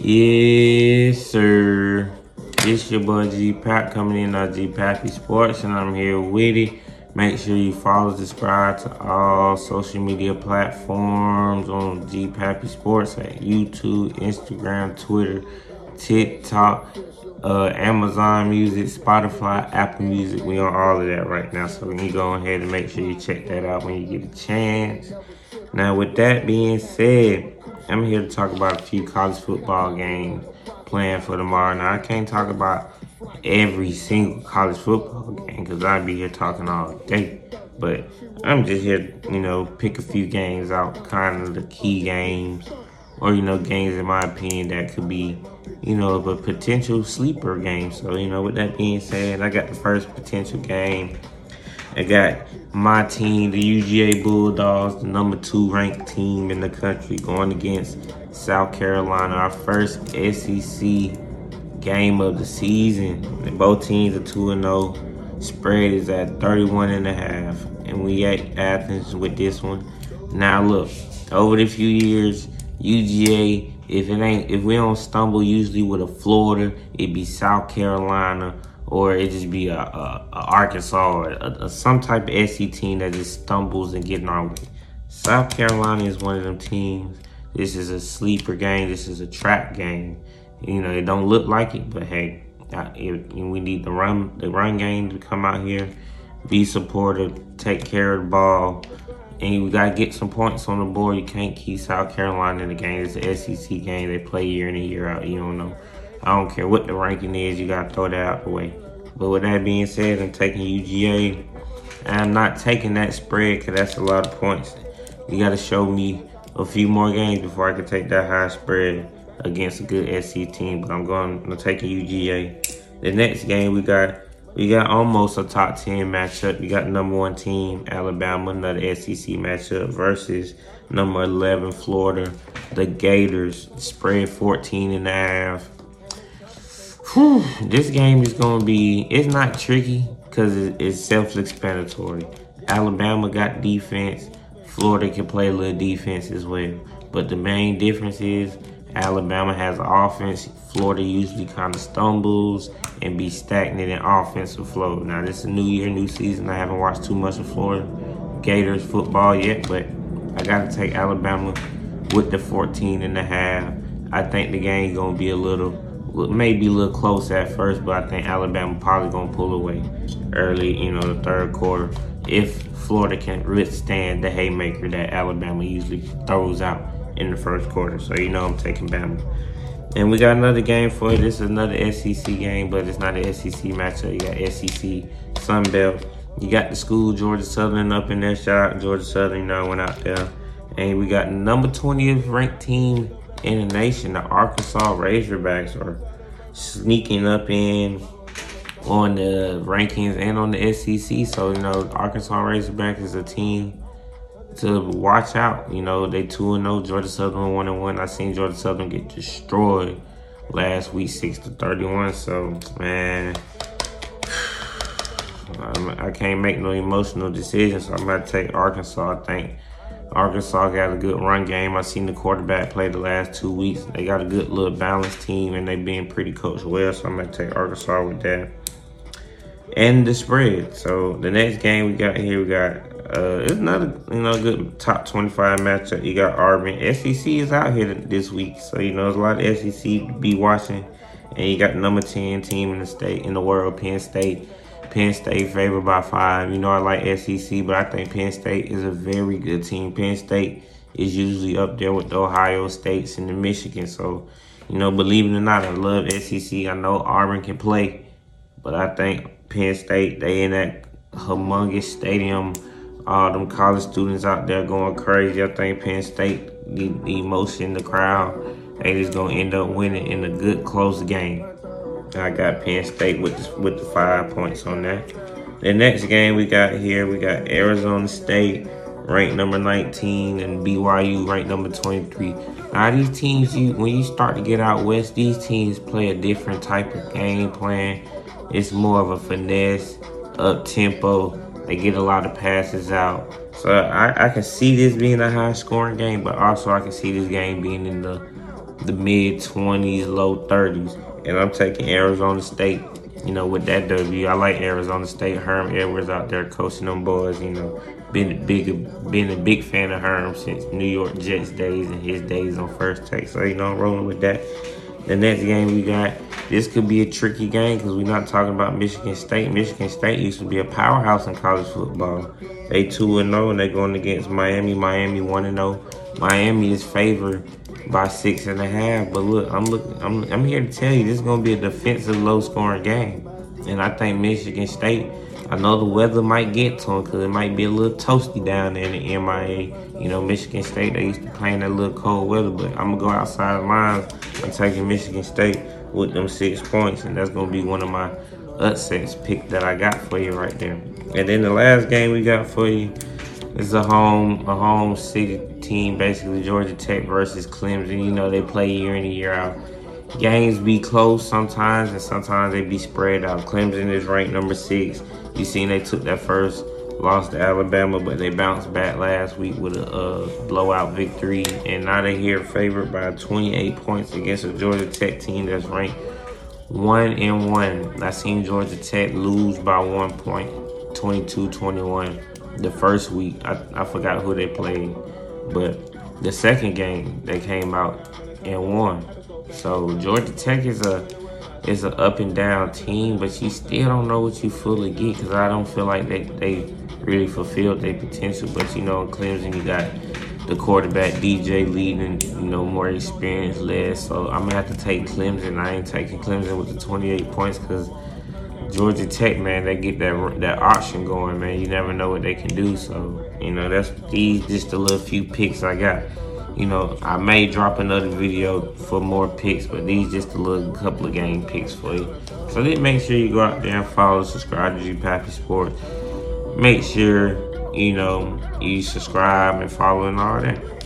Yes, sir. It's your boy G Pap coming in on G Pappy Sports, and I'm here with it. Make sure you follow, subscribe to all social media platforms on G Pappy Sports at YouTube, Instagram, Twitter, TikTok, uh, Amazon Music, Spotify, Apple Music. We on all of that right now, so you go ahead and make sure you check that out when you get a chance. Now, with that being said, I'm here to talk about a few college football games playing for tomorrow. Now, I can't talk about every single college football game because I'd be here talking all day. But I'm just here, you know, pick a few games out, kind of the key games, or you know, games in my opinion that could be, you know, of a potential sleeper game. So, you know, with that being said, I got the first potential game I got my team, the UGA Bulldogs, the number two ranked team in the country, going against South Carolina, our first SEC game of the season. And both teams are 2 0. Spread is at 31 and a half. And we at Athens with this one. Now look, over the few years, UGA, if it ain't if we don't stumble usually with a Florida, it'd be South Carolina or it just be a, a, a Arkansas or a, some type of SC team that just stumbles and get in our way. South Carolina is one of them teams. This is a sleeper game. This is a trap game. You know, it don't look like it, but hey, it, we need the run the run game to come out here, be supportive, take care of the ball, and we gotta get some points on the board. You can't keep South Carolina in the game. It's an SEC game. They play year in and year out. You don't know. I don't care what the ranking is, you gotta throw that out the way. But with that being said, I'm taking UGA. I'm not taking that spread because that's a lot of points. You gotta show me a few more games before I can take that high spread against a good SC team. But I'm going I'm taking UGA. The next game we got we got almost a top 10 matchup. We got number one team, Alabama, another SEC matchup versus number 11, Florida. The Gators spread 14 and a half. Whew, this game is going to be, it's not tricky because it's self-explanatory. Alabama got defense. Florida can play a little defense as well. But the main difference is Alabama has offense. Florida usually kind of stumbles and be stagnant in offensive flow. Now, this is a new year, new season. I haven't watched too much of Florida Gators football yet, but I got to take Alabama with the 14 and a half. I think the game going to be a little maybe a little close at first, but I think Alabama probably gonna pull away early, you know, the third quarter. If Florida can withstand the haymaker that Alabama usually throws out in the first quarter. So you know I'm taking Bama. And we got another game for you. This is another SEC game, but it's not an SEC matchup. You got SEC Sun Belt. You got the school Georgia Southern up in there. Shout out Georgia Southern, you know, went out there. And we got number 20th ranked team in the nation, the Arkansas Razorbacks are sneaking up in on the rankings and on the SEC. So, you know, Arkansas Razorbacks is a team to watch out. You know, they 2 and 0, Georgia Southern 1 1. I seen Georgia Southern get destroyed last week, 6 to 31. So, man. I can't make no emotional decisions, so I'm about to take Arkansas. I think Arkansas got a good run game. I seen the quarterback play the last two weeks. They got a good little balanced team, and they being pretty coached well. So I'm gonna take Arkansas with that. And the spread. So the next game we got here, we got uh, it's another you know good top 25 matchup. You got Auburn. SEC is out here this week, so you know there's a lot of SEC to be watching. And you got the number 10 team in the state in the world, Penn State. Penn State favored by five. You know, I like SEC, but I think Penn State is a very good team. Penn State is usually up there with the Ohio States and the Michigan. So, you know, believe it or not, I love SEC. I know Auburn can play, but I think Penn State, they in that humongous stadium. All them college students out there going crazy. I think Penn State, the, the emotion, the crowd, they just gonna end up winning in a good close game. I got Penn State with the, with the five points on that. The next game we got here, we got Arizona State ranked number 19 and BYU ranked number 23. Now these teams, you when you start to get out west, these teams play a different type of game plan. It's more of a finesse, up tempo. They get a lot of passes out. So I, I can see this being a high scoring game, but also I can see this game being in the the mid 20s, low 30s. And I'm taking Arizona State, you know, with that W. I like Arizona State. Herm Edwards out there coaching them boys, you know. Been a big, been a big fan of Herm since New York Jets days and his days on First Take. So you know, I'm rolling with that. The next game we got, this could be a tricky game because we're not talking about Michigan State. Michigan State used to be a powerhouse in college football. They 2 and 0 and they're going against Miami. Miami 1 and 0. Miami is favored by six and a half. But look, I'm looking I'm I'm here to tell you this is gonna be a defensive low scoring game. And I think Michigan State I know the weather might get to them because it might be a little toasty down there in the MIA. You know, Michigan State, they used to play in that little cold weather, but I'm going to go outside lines. I'm taking Michigan State with them six points, and that's going to be one of my upsets pick that I got for you right there. And then the last game we got for you is a home, a home city team, basically Georgia Tech versus Clemson. You know, they play year in and year out games be close sometimes and sometimes they be spread out. Clemson is ranked number six. You seen they took that first loss to Alabama, but they bounced back last week with a blowout victory, and now they're here favored by 28 points against a Georgia Tech team that's ranked one and one. I seen Georgia Tech lose by one point, 22-21. The first week, I, I forgot who they played, but the second game they came out and won. So Georgia Tech is a is an up and down team, but you still don't know what you fully get because I don't feel like they, they really fulfilled their potential. But you know, in Clemson, you got the quarterback DJ leading, you know, more experience less. So I'm gonna have to take Clemson. I ain't taking Clemson with the 28 points because Georgia Tech, man, they get that that option going, man. You never know what they can do. So you know, that's these just a little few picks I got you know, I may drop another video for more picks, but these just a little couple of game picks for you. So then make sure you go out there and follow, subscribe to G Pappy Sports. Make sure, you know, you subscribe and follow and all that.